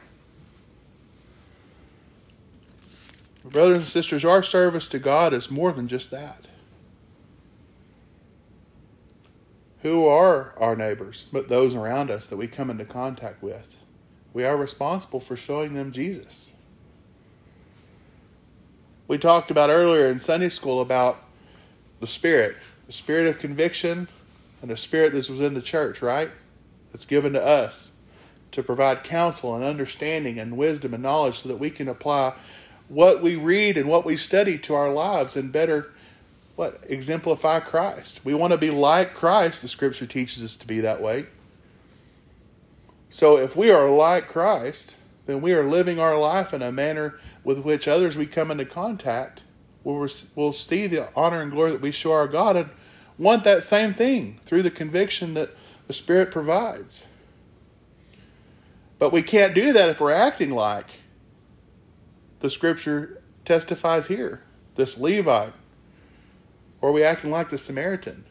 [SPEAKER 2] Brothers and sisters, our service to God is more than just that. Who are our neighbors but those around us that we come into contact with? We are responsible for showing them Jesus. We talked about earlier in Sunday school about the Spirit, the Spirit of conviction, and the Spirit that was in the church, right? That's given to us to provide counsel and understanding and wisdom and knowledge so that we can apply what we read and what we study to our lives and better what exemplify Christ. We want to be like Christ. The scripture teaches us to be that way. So if we are like Christ, then we are living our life in a manner with which others we come into contact will will see the honor and glory that we show our God and want that same thing through the conviction that the Spirit provides. But we can't do that if we're acting like the Scripture testifies here this Levite, or we acting like the Samaritan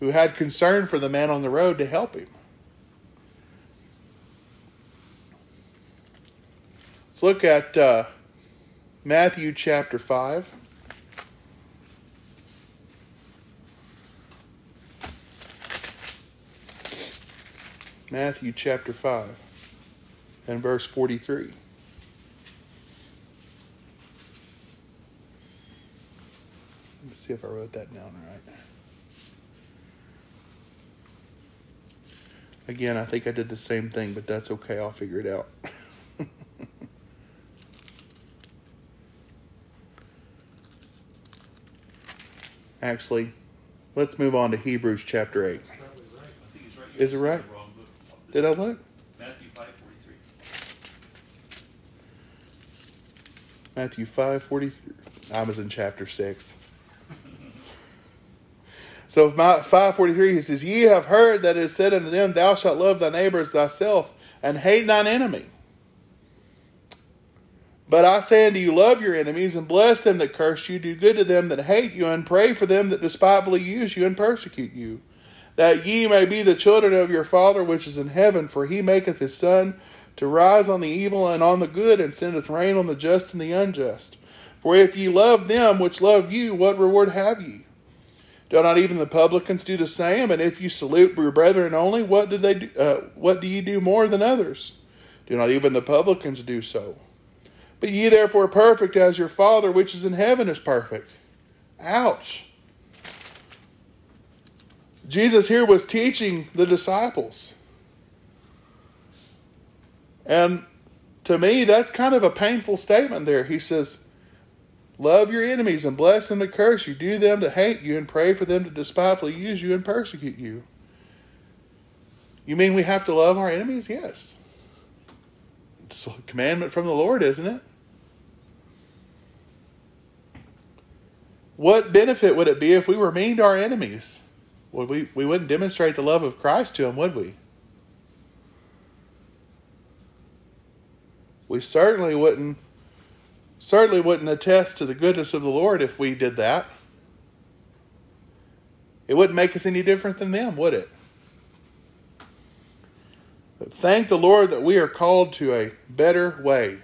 [SPEAKER 2] who had concern for the man on the road to help him. Let's look at uh, Matthew chapter 5. Matthew chapter 5 and verse 43. Let's see if I wrote that down right. Again, I think I did the same thing, but that's okay. I'll figure it out. Actually, let's move on to Hebrews chapter 8. Is it right? Did I look?
[SPEAKER 3] Matthew 5:43.
[SPEAKER 2] Matthew 5 43. I was in chapter 6. So 543 he says, Ye have heard that it is said unto them, Thou shalt love thy neighbor as thyself, and hate thine enemy. But I say unto you, love your enemies, and bless them that curse you, do good to them that hate you, and pray for them that despitefully use you and persecute you that ye may be the children of your Father which is in heaven, for he maketh his sun to rise on the evil and on the good, and sendeth rain on the just and the unjust. For if ye love them which love you, what reward have ye? Do not even the publicans do the same? And if you salute your brethren only, what do they do, uh, what do ye do more than others? Do not even the publicans do so? But ye therefore perfect as your Father which is in heaven is perfect. Ouch. Jesus here was teaching the disciples. And to me, that's kind of a painful statement there. He says, Love your enemies and bless them that curse you. Do them to hate you and pray for them to despitefully use you and persecute you. You mean we have to love our enemies? Yes. It's a commandment from the Lord, isn't it? What benefit would it be if we were mean to our enemies? Would we, we wouldn't demonstrate the love of Christ to them, would we? We certainly wouldn't certainly wouldn't attest to the goodness of the Lord if we did that. It wouldn't make us any different than them, would it? But thank the Lord that we are called to a better way.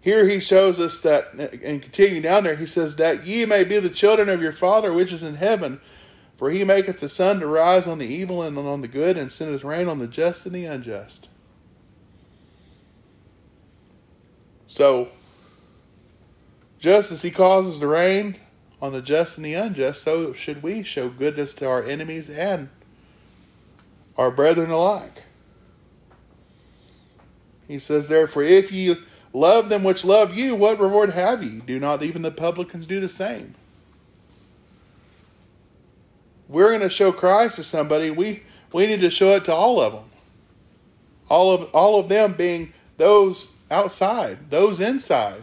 [SPEAKER 2] Here he shows us that, and continuing down there, he says, That ye may be the children of your Father which is in heaven. For he maketh the sun to rise on the evil and on the good, and sendeth rain on the just and the unjust. So, just as he causes the rain on the just and the unjust, so should we show goodness to our enemies and our brethren alike. He says, Therefore, if ye love them which love you, what reward have ye? Do not even the publicans do the same? we're going to show Christ to somebody, we we need to show it to all of them. All of all of them being those outside, those inside.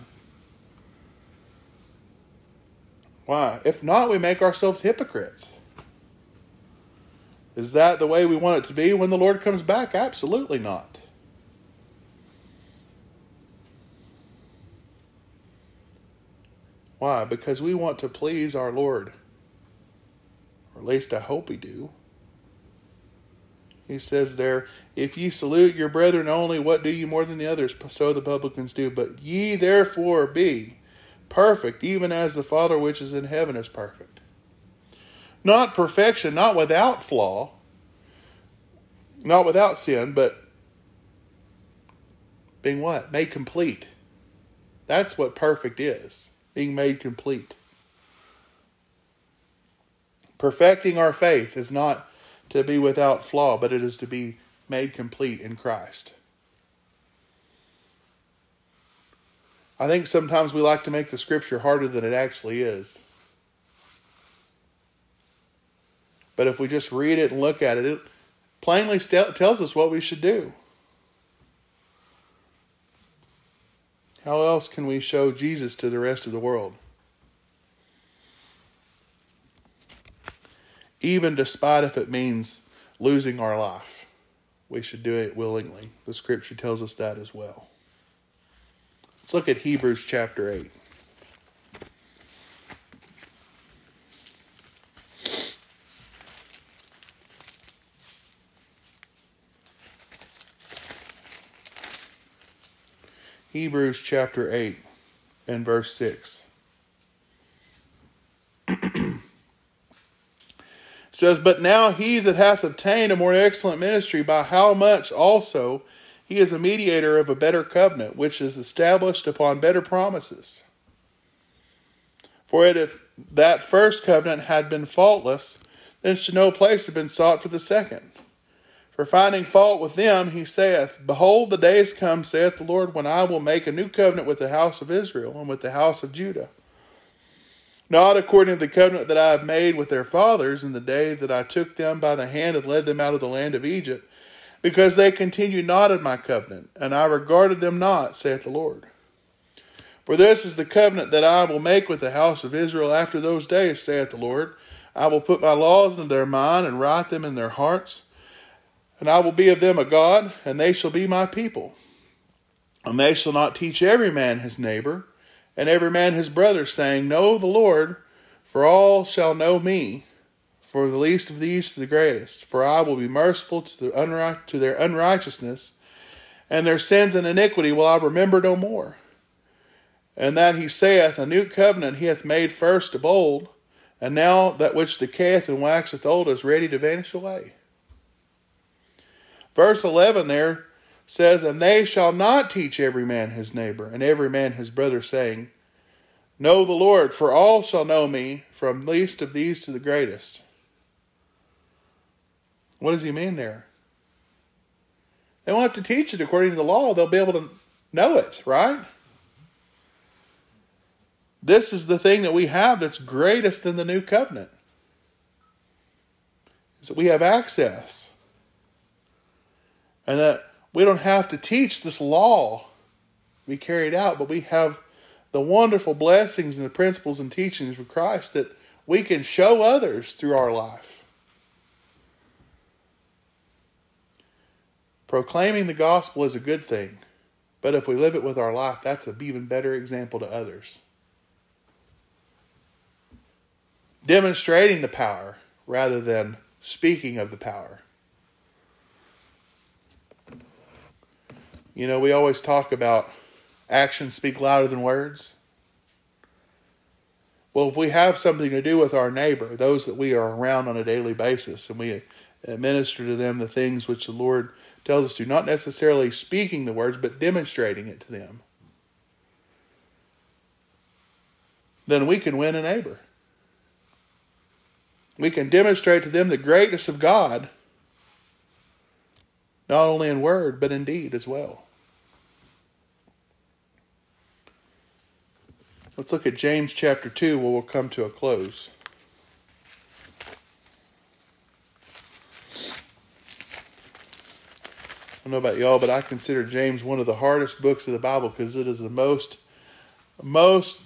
[SPEAKER 2] Why? If not, we make ourselves hypocrites. Is that the way we want it to be when the Lord comes back? Absolutely not. Why? Because we want to please our Lord Or at least I hope we do. He says there, If ye salute your brethren only, what do ye more than the others? So the publicans do. But ye therefore be perfect, even as the Father which is in heaven is perfect. Not perfection, not without flaw, not without sin, but being what? Made complete. That's what perfect is being made complete. Perfecting our faith is not to be without flaw, but it is to be made complete in Christ. I think sometimes we like to make the scripture harder than it actually is. But if we just read it and look at it, it plainly st- tells us what we should do. How else can we show Jesus to the rest of the world? Even despite if it means losing our life, we should do it willingly. The scripture tells us that as well. Let's look at Hebrews chapter 8. Hebrews chapter 8 and verse 6. says, But now he that hath obtained a more excellent ministry, by how much also he is a mediator of a better covenant, which is established upon better promises. For it if that first covenant had been faultless, then should no place have been sought for the second. For finding fault with them, he saith, Behold, the days come, saith the Lord, when I will make a new covenant with the house of Israel and with the house of Judah. Not according to the covenant that I have made with their fathers in the day that I took them by the hand and led them out of the land of Egypt, because they continued not in my covenant, and I regarded them not, saith the Lord. For this is the covenant that I will make with the house of Israel after those days, saith the Lord. I will put my laws into their mind and write them in their hearts and I will be of them a God, and they shall be my people. And they shall not teach every man his neighbor, and every man his brother, saying, Know the Lord, for all shall know me, for the least of these to the greatest. For I will be merciful to, the unright- to their unrighteousness, and their sins and iniquity will I remember no more. And that he saith, A new covenant he hath made first of old, and now that which decayeth and waxeth old is ready to vanish away. Verse 11 there says, And they shall not teach every man his neighbor, and every man his brother, saying, Know the Lord, for all shall know me, from least of these to the greatest. What does he mean there? They won't have to teach it according to the law, they'll be able to know it, right? This is the thing that we have that's greatest in the new covenant. Is that we have access and that we don't have to teach this law be carried out, but we have the wonderful blessings and the principles and teachings of Christ that we can show others through our life. Proclaiming the gospel is a good thing, but if we live it with our life, that's an even better example to others. Demonstrating the power rather than speaking of the power. You know, we always talk about actions speak louder than words. Well, if we have something to do with our neighbor, those that we are around on a daily basis, and we administer to them the things which the Lord tells us to, not necessarily speaking the words, but demonstrating it to them, then we can win a neighbor. We can demonstrate to them the greatness of God not only in word, but in deed as well. Let's look at James chapter 2, where we'll come to a close. I don't know about y'all, but I consider James one of the hardest books of the Bible because it is the most most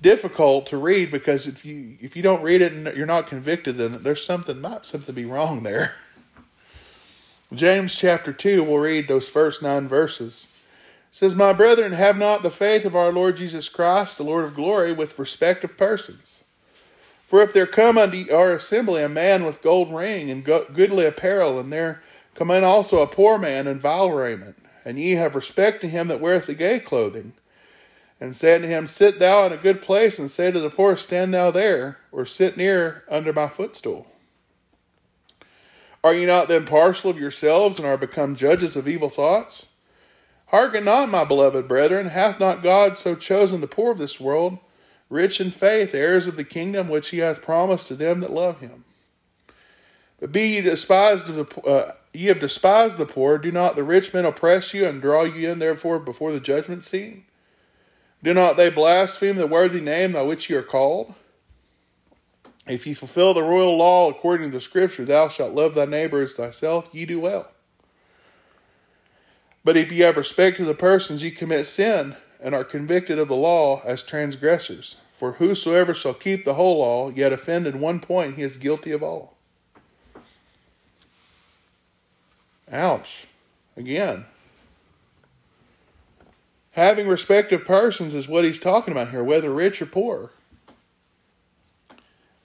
[SPEAKER 2] difficult to read because if you if you don't read it and you're not convicted, then there's something might something be wrong there. James chapter 2, we'll read those first nine verses. It says, My brethren, have not the faith of our Lord Jesus Christ, the Lord of glory, with respect of persons. For if there come unto our assembly a man with gold ring and goodly apparel, and there come in also a poor man in vile raiment, and ye have respect to him that weareth the gay clothing, and say unto him, Sit thou in a good place, and say to the poor, Stand thou there, or sit near under my footstool. Are ye not then partial of yourselves, and are become judges of evil thoughts? Hearken not, my beloved brethren, hath not God so chosen the poor of this world? rich in faith, heirs of the kingdom which he hath promised to them that love him. But be ye despised of the uh, ye have despised the poor, do not the rich men oppress you and draw you in therefore before the judgment seat? Do not they blaspheme the worthy name by which ye are called? If ye fulfill the royal law according to the scripture, thou shalt love thy neighbor as thyself, ye do well. But if ye have respect to the persons, ye commit sin, and are convicted of the law as transgressors. For whosoever shall keep the whole law, yet offend in one point, he is guilty of all. Ouch. Again. Having respect of persons is what he's talking about here, whether rich or poor.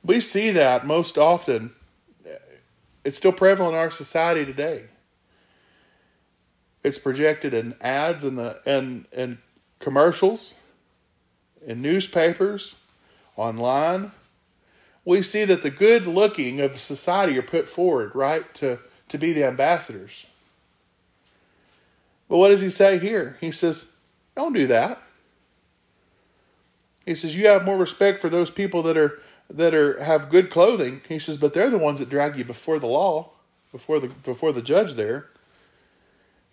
[SPEAKER 2] We see that most often. It's still prevalent in our society today. It's projected in ads and the and and commercials in newspapers, online, we see that the good looking of society are put forward, right, to, to be the ambassadors. But what does he say here? He says, don't do that. He says, you have more respect for those people that are that are have good clothing. He says, but they're the ones that drag you before the law, before the before the judge there.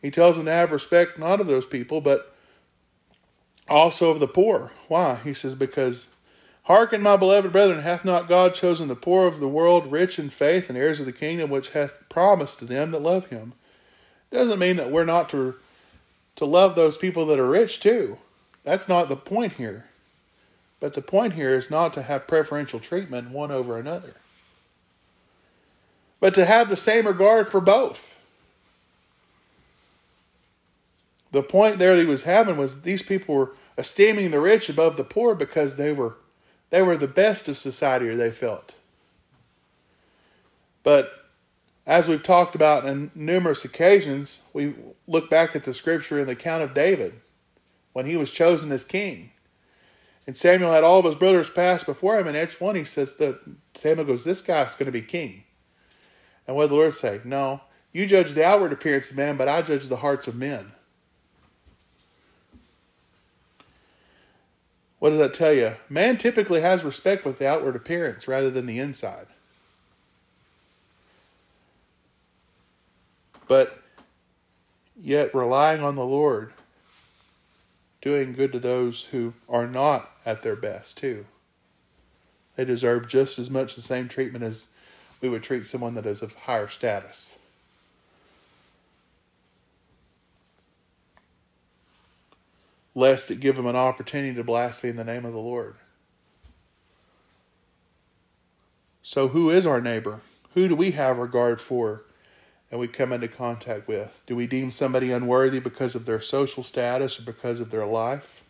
[SPEAKER 2] He tells them to have respect not of those people, but also of the poor. Why? He says, Because hearken, my beloved brethren, hath not God chosen the poor of the world rich in faith and heirs of the kingdom which hath promised to them that love him? Doesn't mean that we're not to, to love those people that are rich too. That's not the point here. But the point here is not to have preferential treatment one over another, but to have the same regard for both. The point there that he was having was these people were esteeming the rich above the poor because they were they were the best of society or they felt. But as we've talked about on numerous occasions, we look back at the scripture in the account of David when he was chosen as king. And Samuel had all of his brothers pass before him, and each one he says that Samuel goes, This guy's going to be king. And what did the Lord say? No, you judge the outward appearance of man, but I judge the hearts of men. What does that tell you? Man typically has respect with the outward appearance rather than the inside. But yet relying on the Lord, doing good to those who are not at their best, too. They deserve just as much the same treatment as we would treat someone that is of higher status. lest it give them an opportunity to blaspheme the name of the Lord. So, who is our neighbor? Who do we have regard for and we come into contact with? Do we deem somebody unworthy because of their social status or because of their life?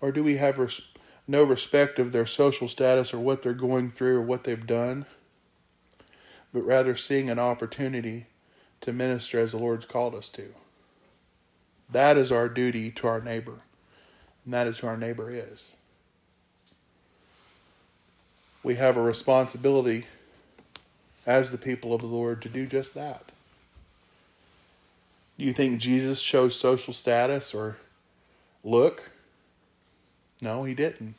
[SPEAKER 2] Or do we have res- no respect of their social status or what they're going through or what they've done, but rather seeing an opportunity to minister as the Lord's called us to? That is our duty to our neighbor. And that is who our neighbor is. We have a responsibility as the people of the Lord to do just that. Do you think Jesus chose social status or look? No, he didn't.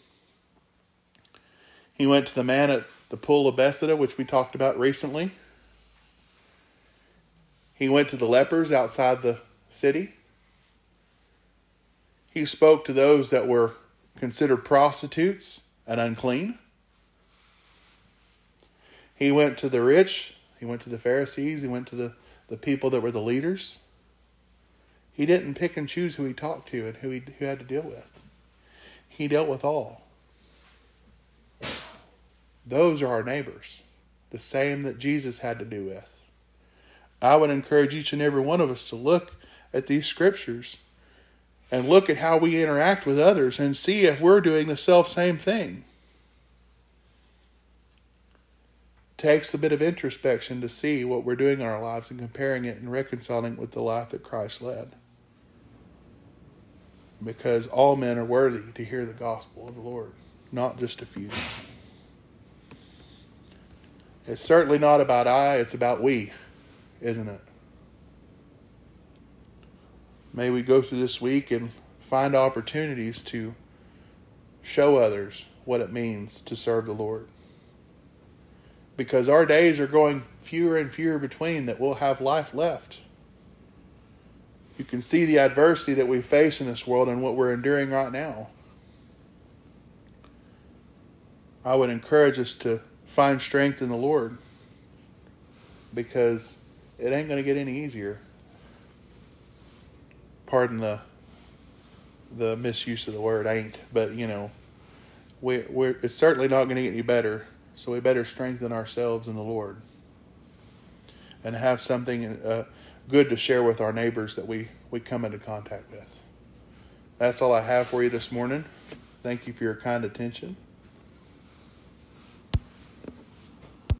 [SPEAKER 2] He went to the man at the pool of Bethesda, which we talked about recently. He went to the lepers outside the city. He spoke to those that were considered prostitutes and unclean. He went to the rich, he went to the Pharisees, he went to the, the people that were the leaders. He didn't pick and choose who he talked to and who he who had to deal with. He dealt with all. Those are our neighbors, the same that Jesus had to do with. I would encourage each and every one of us to look at these scriptures and look at how we interact with others and see if we're doing the self same thing. Takes a bit of introspection to see what we're doing in our lives and comparing it and reconciling it with the life that Christ led. Because all men are worthy to hear the gospel of the Lord, not just a few. It's certainly not about I, it's about we, isn't it? May we go through this week and find opportunities to show others what it means to serve the Lord. Because our days are going fewer and fewer between that we'll have life left. You can see the adversity that we face in this world and what we're enduring right now. I would encourage us to find strength in the Lord because it ain't going to get any easier. Pardon the the misuse of the word ain't, but you know, we we're it's certainly not going to get any better. So we better strengthen ourselves in the Lord and have something uh, good to share with our neighbors that we we come into contact with. That's all I have for you this morning. Thank you for your kind attention.